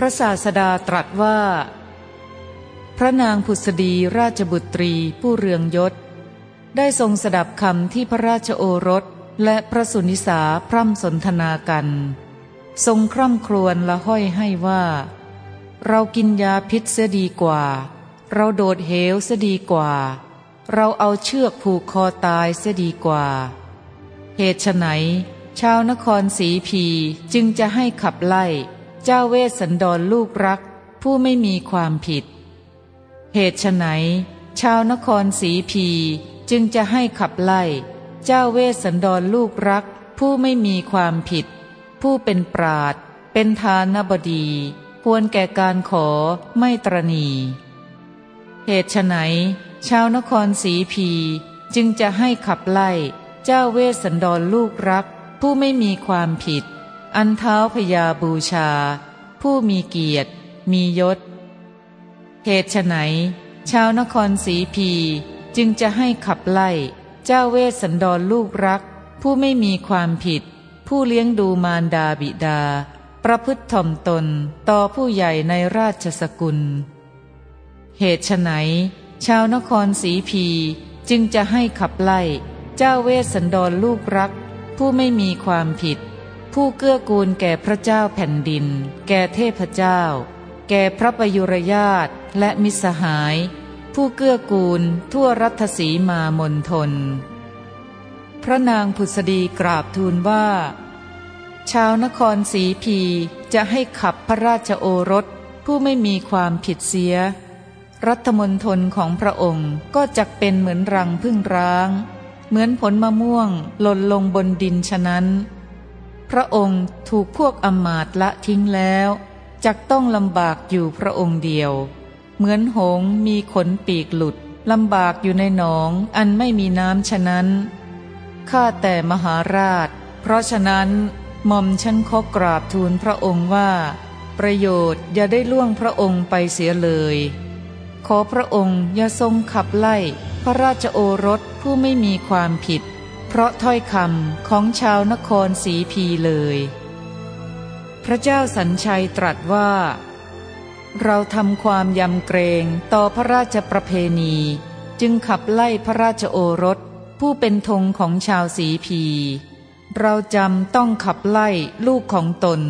พระศาสดาตรัสว่า พระนางผุสดีราชบุตรีผู้เรืองยศ ได้ทรงสดับคำที่พระราชโอรสและพระสุนิสาพร่ำสนทนากัน ทรงคร่ำครวญละห้อยให้ว่า เรากินยาพิษเสียดีกว่า เราโดดเหวเสียดีกว่า เราเอาเชือกผูกคอตายเสียดีกว่า เหตุไฉนชาวนครสีพีจึงจะให้ขับไล่ เจ้าเวสสันดรลูกรัก ผู้ไม่มีความผิด เหตุไฉนชาวนครสีพีจึงจะให้ขับไล่ เจ้าเวสสันดรลูกรัก ผู้ไม่มีความผิด ผู้เป็นปราชญ์เป็นทานบดี ควรแก่การขอไม่ตระหนี่เหตุไฉนชาวนครสีพีจึงจะให้ขับไล่ เจ้าเวสสันดรลูกรัก ผู้ไม่มีความผิด อันเท้าพยาบูชา ผู้มีเกียรติ มียศเหตุไนชาวนครสีพีจึงจะให้ขับไล่ เจ้าเวสสันดรลูกรัก ผู้ไม่มีความผิด ผู้เลี้ยงดูมารดาบิดา ประพฤติถ่อมตนต่อผู้ใหญ่ในราชสกุล เหตุไนชาวนครสีพีจึงจะให้ขับไล่ เจ้าเวสสันดรลูกรัก ผู้ไม่มีความผิด ผู้เกื้อกูลแก่พระเจ้าแผ่นดิน แก่เทพเจ้า แก่พระประยุรญาตและมิสหาย ผู้เกื้อกูลทั่วรัฐสีมามนทน พระนางผุษดีกราบทูลว่า ชาวนครสีพีจะให้ขับพระราชโอรสผู้ไม่มีความผิดเสีย รัฐมนทนของพระองค์ก็จะเป็นเหมือนรังพึ่งร้าง เหมือนผลมะม่วงหล่นลงบนดินฉะนั้น พระองค์ถูกพวกอมาตละทิ้งแล้วจักต้องลำบากอยู่พระองค์เดียว เหมือนหงมีขนปีกหลุดลำบากอยู่ในหนองอันไม่มีน้ำฉะนั้น ข้าแต่มหาราช เพราะฉะนั้นหม่อมฉันขอกราบทูลพระองค์ว่า ประโยชน์อย่าได้ล่วงพระองค์ไปเสียเลย ขอพระองค์อย่าทรงขับไล่ พระราชโอรสผู้ไม่มีความผิด เพราะถ้อยคำของชาวนครสีพีเลย พระเจ้าสัญชัยตรัสว่า เราทำความยำเกรงต่อพระราชประเพณี จึงขับไล่พระราชโอรสผู้เป็นธงของชาวสีพี เราจำต้องขับไล่ลูกของตน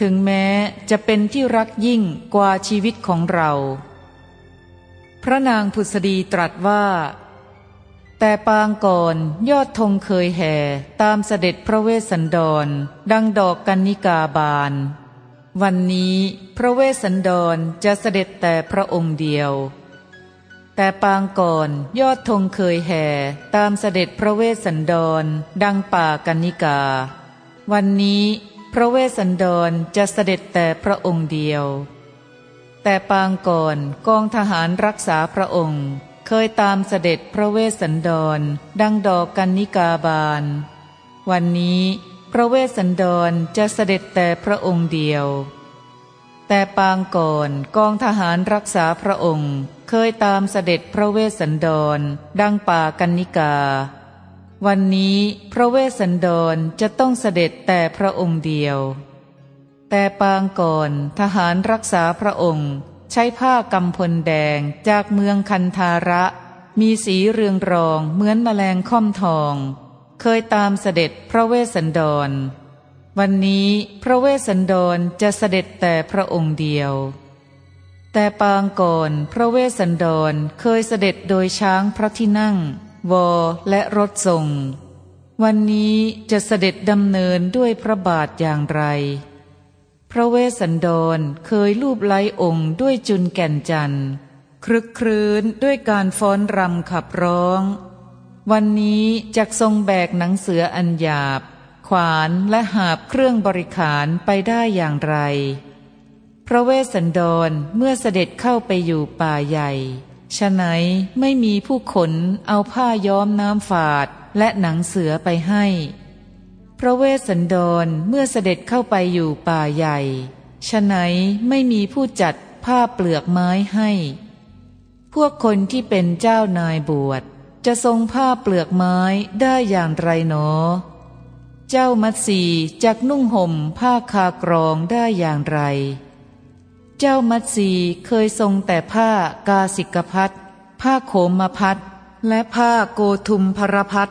ถึงแม้จะเป็นที่รักยิ่งกว่าชีวิตของเรา พระนางผุษดีตรัสว่า แต่ปางก่อนยอดธงเคยแห่ตามเสด็จพระเวสสันดร ดังดอกกันนิกาบาน วันนี้พระเวสสันดรจะเสด็จแต่พระองค์เดียว แต่ปางก่อนยอดธงเคยแห่ตามเสด็จพระเวสสันดร ดังป่ากันนิกา วันนี้พระเวสสันดรจะเสด็จแต่พระองค์เดียว แต่ปางก่อนกองทหารรักษาพระองค์ เคยตามเสด็จพระเวสสันดร ดังดอกกันนิกาบาล วันนี้พระเวสสันดรจะเสด็จแต่พระองค์เดียว แต่ปางก่อนกองทหารรักษาพระองค์ เคยตามเสด็จพระเวสสันดร ดังป่ากันนิกา วันนี้พระเวสสันดรจะต้องเสด็จแต่พระองค์เดียว แต่ปางก่อนทหารรักษาพระองค์ ใช้ผ้ากำพลแดงจากเมืองคันธาระ มีสีเรืองรองเหมือนแมลงค่อมทอง เคยตามเสด็จพระเวสสันดร วันนี้พระเวสสันดรจะเสด็จแต่พระองค์เดียว แต่ปางก่อนพระเวสสันดรเคยเสด็จโดยช้างพระที่นั่ง วอและรถทรง วันนี้จะเสด็จดำเนินด้วยพระบาทอย่างไร พระเวสสันดรเคยรูปไล้องค์ด้วยจุนแก่นจันทร์ครึกครื้นด้วยการฟ้อนรำขับร้อง วันนี้จักทรงแบกหนังเสืออันหยาบ ขวานและหาบเครื่องบริขารไปได้อย่างไร พระเวสสันดรเมื่อเสด็จเข้าไปอยู่ป่าใหญ่ฉะไหนไม่มีผู้ขนเอาผ้าย้อมน้ำฝาดและหนังเสือไปให้ พระเวสสันดรเมื่อเสด็จเข้าไปอยู่ป่าใหญ่ฉะไหนไม่มีผู้จัดผ้าเปลือกไม้ให้ พวกคนที่เป็นเจ้านายบวชจะทรงผ้าเปลือกไม้ได้อย่างไรหนอ เจ้ามัตสีจักนุ่งห่มผ้าคากรองได้อย่างไร เจ้ามัตสีเคยทรงแต่ผ้ากาสิกพัดผ้าโขมพัดและผ้าโกทุมพรพัด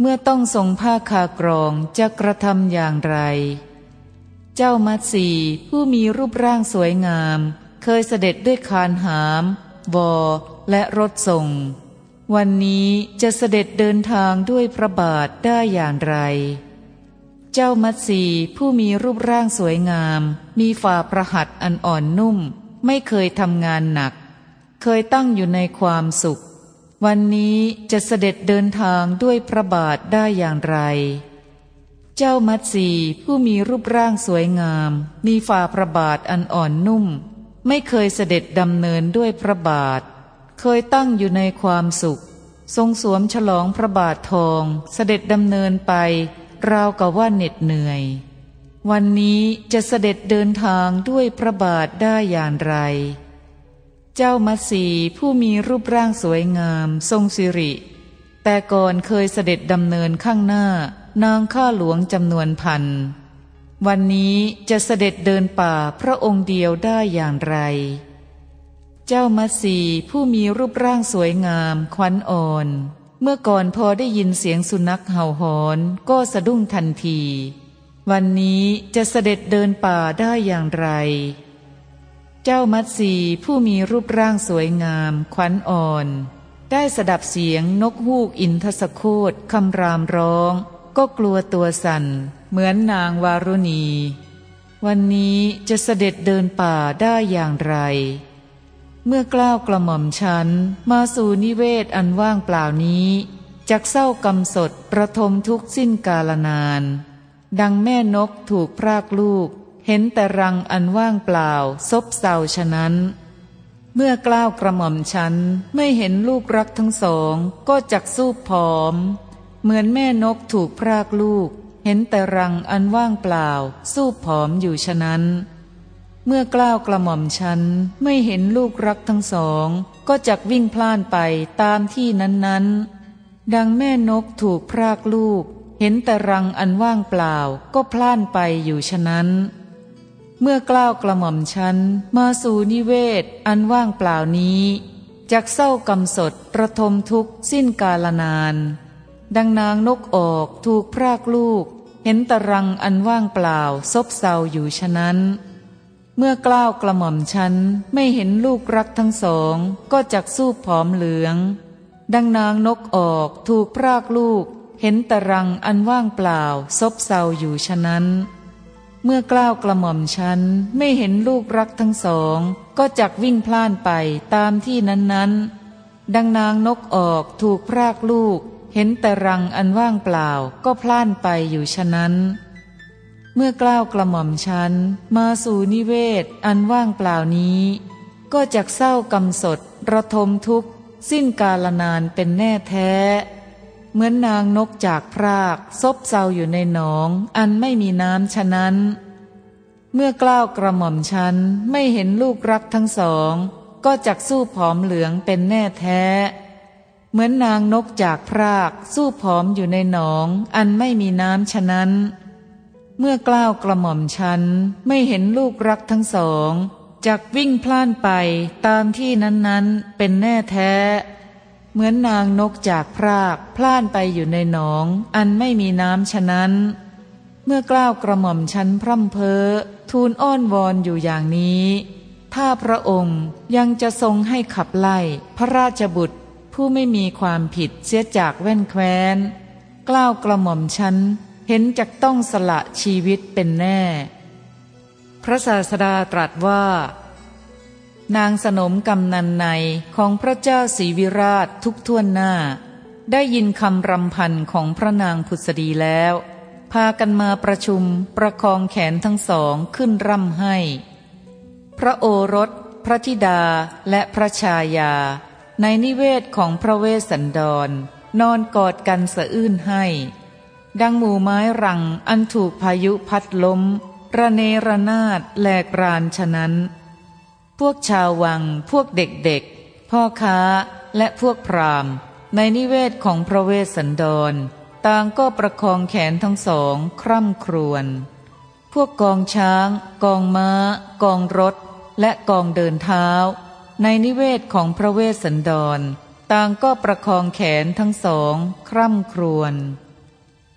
เมื่อต้องทรงผ้าคากรองจะกระทำอย่างไร เจ้ามัตสีผู้มีรูปร่างสวยงาม เคยเสด็จด้วยคานหาม วอ และรถส่ง วันนี้จะเสด็จเดินทางด้วยพระบาทได้อย่างไร เจ้ามัตสีผู้มีรูปร่างสวยงาม มีฝ่าประหัตอันอ่อนนุ่ม ไม่เคยทำงานหนัก เคยตั้งอยู่ในความสุข วันนี้จะเสด็จเดินทางด้วยพระบาทได้อย่างไร เจ้ามัตสีผู้มีรูปร่างสวยงาม มีฝ่าพระบาทอันอ่อนนุ่ม ไม่เคยเสด็จดำเนินด้วยพระบาท เคยตั้งอยู่ในความสุข ทรงสวมฉลองพระบาททอง เสด็จดำเนินไป ราวกับว่าเหน็ดเหนื่อย วันนี้จะเสด็จเดินทางด้วยพระบาทได้อย่างไร เจ้ามัสีผู้มีรูปร่างสวยงาม ทรงสิริ แต่ก่อนเคยเสด็จดำเนินข้างหน้านางข้าหลวงจำนวนพัน วันนี้จะเสด็จเดินป่าพระองค์เดียวได้อย่างไร เจ้ามัสีผู้มีรูปร่างสวยงามควันอ่อน เมื่อก่อนพอได้ยินเสียงสุนัขเห่าหอนก็สะดุ้งทันที วันนี้จะเสด็จเดินป่าได้อย่างไร เจ้ามัตสีผู้มีรูปร่างสวยงาม ขวัญอ่อน ได้สดับเสียงนกฮูกอินทสโคตคำรามร้อง ก็กลัวตัวสั่น เหมือนนางวารุณี วันนี้จะเสด็จเดินป่าได้อย่างไร เมื่อกล้าวกระหม่อมฉัน มาสู่นิเวศอันว่างเปล่านี้จักเศร้ากำสดประทมทุกสิ้นกาลนาน ดังแม่นกถูกพรากลูก เห็นแต่รังอันว่างเปล่า ซบเซาฉะนั้น เมื่อกล้าวกระหม่อมฉันไม่เห็นลูกรักทั้งสอง ก็จักสู้ผอม เหมือนแม่นกถูกพรากลูก เห็นแต่รังอันว่างเปล่า สู้ผอมอยู่ฉะนั้น เมื่อกล้าวกระหม่อมฉันไม่เห็นลูกรักทั้งสอง ก็จักวิ่งพล่านไปตามที่นั้นๆ ดังแม่นกถูกพรากลูกเห็นแต่รังอันว่างเปล่าก็พล่านไปอยู่ฉะนั้น เมื่อกล้าวกระหม่อมฉันมาสู่นิเวศอันว่างเปล่านี้จากเศร้ากำสดประทมทุกสิ้นกาลนาน ดังนางนกออกถูกพรากลูก เห็นตรังอันว่างเปล่าซบเซาอยู่ฉะนั้น เมื่อกล้าวกระหม่อมฉันไม่เห็นลูกรักทั้งสองก็จักสู้ผอมเหลือง ดังนางนกออกถูกพรากลูก เห็นตรังอันว่างเปล่าซบเซาอยู่ฉะนั้น เมื่อกล้าวกระหม่อมฉันไม่เห็นลูกรักทั้งสอง ก็จักวิ่งพล่านไปตามที่นั้นๆ ดังนางนกออกถูกพรากลูก เห็นแต่รังอันว่างเปล่าก็พล่านไปอยู่ฉะนั้น เมื่อกล้าวกระหม่อมฉันมาสู่นิเวศอันว่างเปล่านี้ ก็จักเศร้ากำสดระทมทุกข์ สิ้นกาลนานเป็นแน่แท้ เหมือนนางนกจากพราก ซบเซาอยู่ในหนอง อันไม่มีน้ำฉะนั้น เมื่อกล้าวกระหม่อมฉันไม่เห็นลูกรักทั้งสอง ก็จักสู้ผอมเหลืองเป็นแน่แท้ เหมือนนางนกจากพราก สู้ผอมอยู่ในหนอง อันไม่มีน้ำฉะนั้น เมื่อกล้าวกระหม่อมฉันไม่เห็นลูกรักทั้งสองจักวิ่งพล่านไปตามที่นั้นๆ เป็นแน่แท้ เหมือนนางนกจากพรากพล่านไปอยู่ในหนอง อันไม่มีน้ำฉะนั้น เมื่อกล้าวกระหม่อมชั้นพร่ำเพ้อทูลอ้อนวอนอยู่อย่างนี้ ถ้าพระองค์ยังจะทรงให้ขับไล่พระราชบุตรผู้ไม่มีความผิดเสียจากแว่นแคว้น กล้าวกระหม่อมชั้นเห็นจะต้องสละชีวิตเป็นแน่ พระศาสดาตรัสว่า นางสนมกำนันในของพระเจ้าศรีวิราชทุกท่วนหน้า ได้ยินคำรำพันของพระนางผุษดีแล้ว พากันมาประชุมประคองแขนทั้งสองขึ้นร่ำให้ พระโอรส พระธิดาและพระชายา ในนิเวศของพระเวสสันดร นอนกอดกันสะอื้นให้ ดังหมู่ไม้รังอันถูกพายุพัดล้ม ระเนระนาดแหลกรานฉะนั้น พวกชาววัง พวกเด็กๆ พ่อค้าและพวกพรามในนิเวศของพระเวสสันดร ต่างก็ประคองแขนทั้งสองคร่ำครวญ พวกกองช้าง กองม้า กองรถ และกองเดินเท้า ในนิเวศของพระเวสสันดร ต่างก็ประคองแขนทั้งสองคร่ำครวญ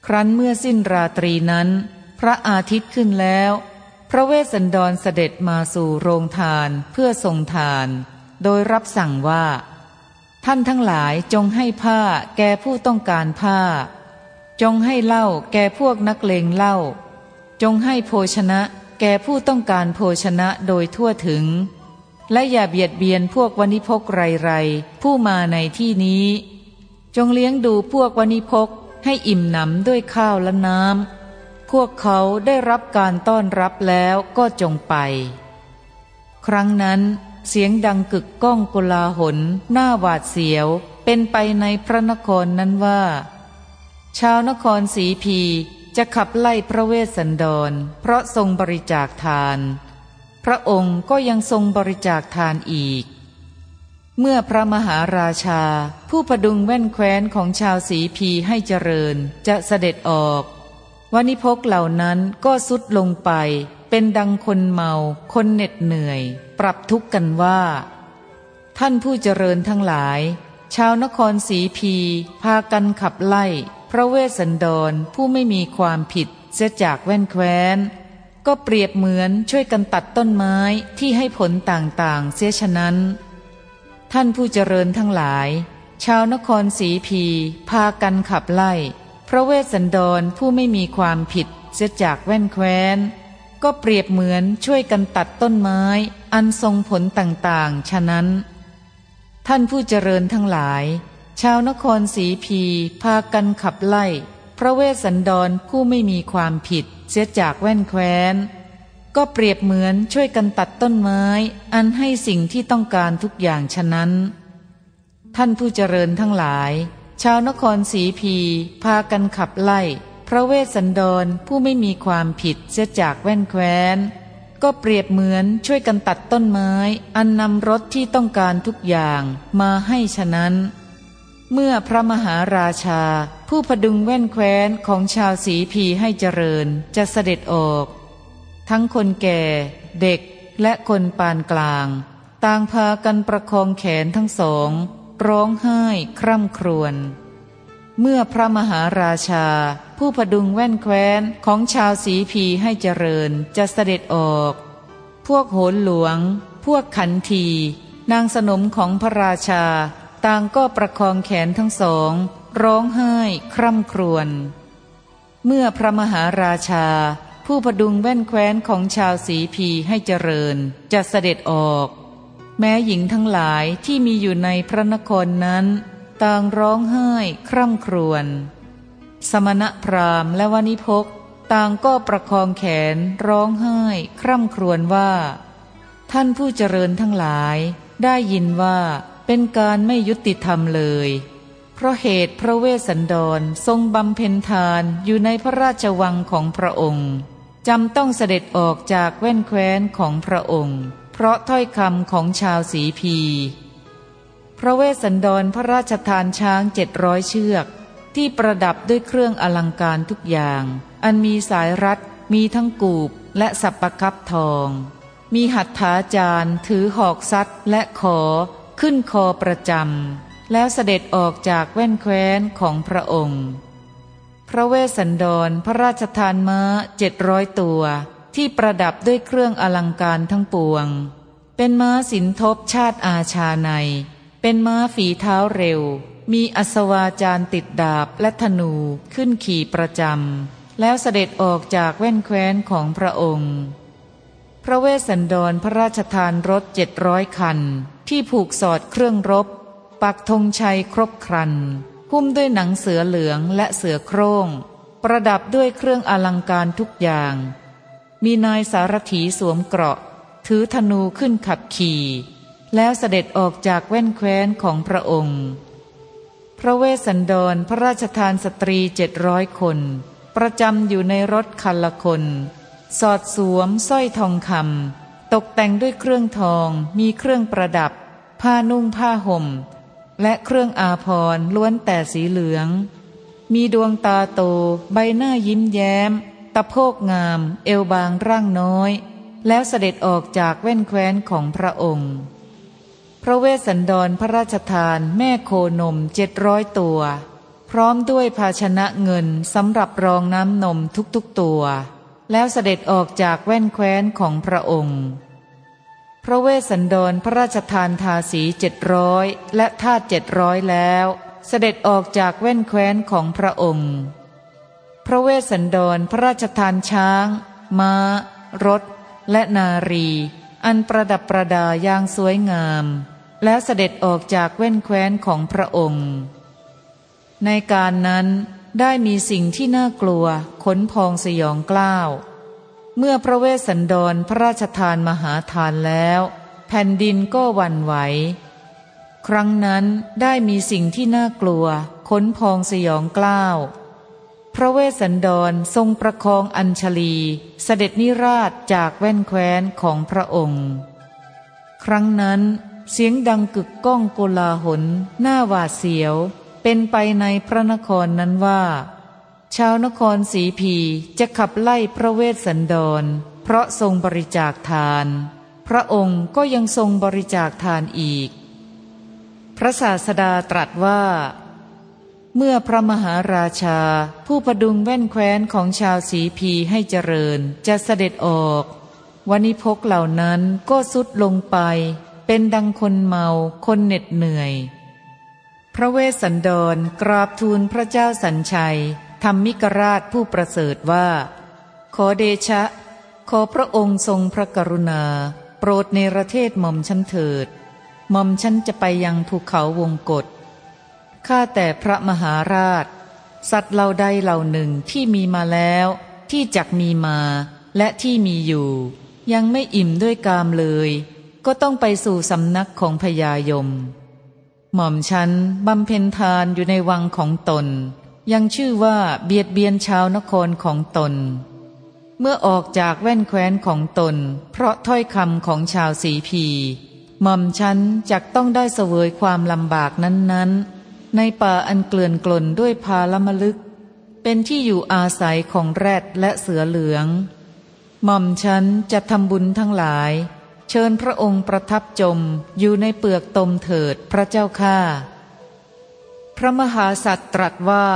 ครั้นเมื่อสิ้นราตรีนั้น พระอาทิตย์ขึ้นแล้ว พระเวสสันดรเสด็จมาสู่โรงทานเพื่อทรงทาน โดยรับสั่งว่า ท่านทั้งหลายจงให้ผ้าแก่ผู้ต้องการผ้า จงให้เหล้าแก่พวกนักเลงเหล้าจงให้โภชนะแก่ผู้ต้องการโภชนะโดยทั่วถึง และอย่าเบียดเบียนพวกวณิพกไรไรผู้มาในที่นี้ จงเลี้ยงดูพวกวณิพกให้อิ่มหนำด้วยข้าวและน้ำ พวกเขาได้รับการต้อนรับแล้วก็จงไป ครั้งนั้นเสียงดังกึกก้องกุลาหนหน้าหวาดเสียว เป็นไปในพระนครนั้นว่า ชาวนครสีพีจะขับไล่พระเวสสันดร เพราะทรงบริจาคทาน พระองค์ก็ยังทรงบริจาคทานอีก เมื่อพระมหาราชา ผู้ประดุงแว่นแคว้นของชาวสีพีให้เจริญจะเสด็จออก วานิพกเหล่านั้นก็สุดลงไป เป็นดังคนเมา คนเหน็ดเหนื่อย ปรับทุกข์กันว่า ท่านผู้เจริญทั้งหลาย ชาวนครสีพี พากันขับไล่ พระเวสสันดรผู้ไม่มีความผิดเสียจากแว่นแคว้น ก็เปรียบเหมือนช่วยกันตัดต้นไม้ที่ให้ผลต่างๆ เสียฉะนั้น ท่านผู้เจริญทั้งหลาย ชาวนครสีพี พากันขับไล่ พระเวสสันดรผู้ไม่มีความผิดเสียจากแว่นแคว้น ก็เปรียบเหมือนช่วยกันตัดต้นไม้ อันทรงผลต่างๆ ฉะนั้น ท่านผู้เจริญทั้งหลาย ชาวนครสีพีพากันขับไล่ พระเวสสันดรผู้ไม่มีความผิดเสียจากแว่นแคว้น ก็เปรียบเหมือนช่วยกันตัดต้นไม้ อันให้สิ่งที่ต้องการทุกอย่างฉะนั้น ท่านผู้เจริญทั้งหลาย ชาวนครสีพี พากันขับไล่ พระเวสสันดรผู้ไม่มีความผิดเสียจากแว่นแคว้น ก็เปรียบเหมือนช่วยกันตัดต้นไม้ อันนำรถที่ต้องการทุกอย่างมาให้ฉะนั้น เมื่อพระมหาราชา ผู้พดุงแว่นแคว้นของชาวสีพีให้เจริญจะเสด็จออก ทั้งคนแก่ เด็กและคนปานกลาง ต่างพากันประคองแขนทั้งสอง ร้องไห้คร่ำครวญเมื่อพระมหาราชา ผู้พดุงแว่นแคว้นของชาวสีพีให้เจริญจะเสด็จออก พวกโหนหลวง พวกขันที นางสนมของพระราชา ต่างก็ประคองแขนทั้งสอง ร้องไห้คร่ำครวญเมื่อพระมหาราชา ผู้พดุงแว่นแคว้นของชาวสีพีให้เจริญจะเสด็จออก แม้หญิงทั้งหลายที่มีอยู่ในพระนครนั้น ต่างร้องไห้คร่ำครวญสมณพราหมณ์และวานิพกต่างก็ประคองแขนร้องไห้คร่ำครวญว่า ท่านผู้เจริญทั้งหลาย ได้ยินว่าเป็นการไม่ยุติธรรมเลย เพราะเหตุพระเวสสันดรทรงบำเพ็ญทานอยู่ในพระราชวังของพระองค์จำต้องเสด็จออกจากแว่นแคว้นของพระองค์ เพราะถ้อยคำของชาวสีพี พระเวสสันดรพระราชทานช้างเจ็ดร้อยเชือก ที่ประดับด้วยเครื่องอลังการทุกอย่าง อันมีสายรัดมีทั้งกูบและสับประคับทอง มีหัตถาจารย์ถือหอกซัดและขอขึ้นคอประจำแล้วเสด็จออกจากแว่นแคว้นของพระองค์ พระเวสสันดรพระราชทานม้าเจ็ดร้อยตัว ที่ประดับด้วยเครื่องอลังการทั้งปวง เป็นม้าสินทบชาติอาชาในเป็นม้าฝีเท้าเร็ว มีอัศวาจารติดดาบและธนูขึ้นขี่ประจำ แล้วเสด็จออกจากแว่นแคว้นของพระองค์ พระเวสสันดรพระราชทานรถเจ็ดร้อยคัน ที่ผูกสอดเครื่องรบ ปักธงชัยครบครัน หุ้มด้วยหนังเสือเหลืองและเสือโครง่ง ประดับด้วยเครื่องอลังการทุกอย่าง มีนายสารถีสวมเกราะ ถือธนูขึ้นขับขี่ แล้วเสด็จออกจากแว่นแคว้นของพระองค์ พระเวสสันดรพระราชทานสตรีเจ็ดร้อยคน ประจำอยู่ในรถคันละคน สอดสวมสร้อยทองคำตกแต่งด้วยเครื่องทองมีเครื่องประดับ ผ้านุ่งผ้าห่ม และเครื่องอาภรณ์ล้วนแต่สีเหลือง มีดวงตาโตใบหน้ายิ้มแย้ม ตะโพกงาม เอวบางร่างน้อย แล้วเสด็จออกจากแว่นแคว้นของพระองค์ พระเวสสันดรพระราชทานแม่โคนมเจ็ดร้อยตัว พร้อมด้วยภาชนะเงินสำหรับรองน้ำนมทุกๆตัว แล้วเสด็จออกจากแว่นแคว้นของพระองค์พระเวสสันดรพระราชทานทาสีเจ็ดร้อยและทาสเจ็ดร้อยแล้ว เสด็จออกจากแว่นแคว้นของพระองค์ พระเวสสันดรพระราชทานช้าง ม้า รถ และนารี อันประดับประดาอย่างสวยงาม แล้วเสด็จออกจากแว่นแคว้นของพระองค์ ในการนั้นได้มีสิ่งที่น่ากลัวขนพองสยองกล้าว เมื่อพระเวสสันดรพระราชทานมหาทานแล้ว แผ่นดินก็วันไหว ครั้งนั้นได้มีสิ่งที่น่ากลัวขนพองสยองกล้าว ระเวสสันดรทรงประคองอัญชลี เสด็จนิราชจากแว่นแคว้นของพระองค์ ครั้งนั้นเสียงดังกึกก้องโกลาหลหน้าหวาดเสียว เป็นไปในพระนครนั้นว่า ชาวนครสีพีจะขับไล่พระเวสสันดร เพราะทรงบริจาคทาน พระองค์ก็ยังทรงบริจาคทานอีก พระศาสดาตรัสว่า เมื่อพระมหาราชา ผู้ประดุงแว่นแคว้นของชาวสีพีให้เจริญ จะเสด็จออกวันิพกเหล่านั้นก็สุดลงไป เป็นดังคนเมาคนเหน็ดเหนื่อย พระเวสสันดรกราบทูลพระเจ้าสัญชัยธรรมิกราชผู้ประเสริฐว่า ขอเดชะ ขอพระองค์ทรงพระกรุณา โปรดในประเทศหม่อมชั้นเถิดหม่อมชั้นจะไปยังภูเขาวงกฏ ข้าแต่พระมหาราช สัตว์เหล่าใดเหล่าหนึ่งที่มีมาแล้ว ที่จักมีมาและที่มีอยู่ ยังไม่อิ่มด้วยกามเลย ก็ต้องไปสู่สำนักของพญายม หม่อมฉันบำเพ็ญทานอยู่ในวังของตน ยังชื่อว่าเบียดเบียนชาวนครของตน เมื่อออกจากแว่นแคว้นของตน เพราะถ้อยคำของชาวสีพีหม่อมฉันจักต้องได้เสวยความลำบากนั้นๆ ในป่าอันเกลื่อนกลนด้วยพาลมลึก เป็นที่อยู่อาศัยของแรดและเสือเหลือง หม่อมฉันจะทำบุญทั้งหลาย เชิญพระองค์ประทับจมอยู่ในเปลือกตมเถิดพระเจ้าข้าพระมหาสัตว์ตรัสว่า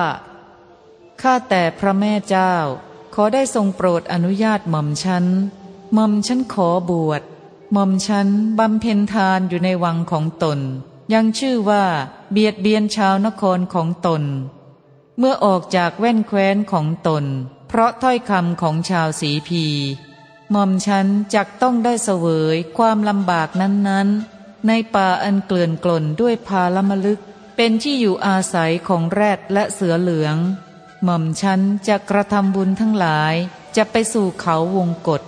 ข้าแต่พระแม่เจ้า ขอได้ทรงโปรดอนุญาตหม่อมฉันหม่อมฉันขอบวชหม่อมฉันบำเพ็ญทานอยู่ในวังของตน ยังชื่อว่า เบียดเบียนชาวนครของตน เมื่อออกจากแว่นแคว้นของตน เพราะถ้อยคำของชาวสีพีหม่อมฉันจักต้องได้เสวยความลำบากนั้นๆ ในป่าอันเกลื่อนกล่นด้วยพาลมลึก เป็นที่อยู่อาศัยของแรดและเสือเหลือง หม่อมฉันจะกระทำบุญทั้งหลายจะไปสู่เขาวงกฏ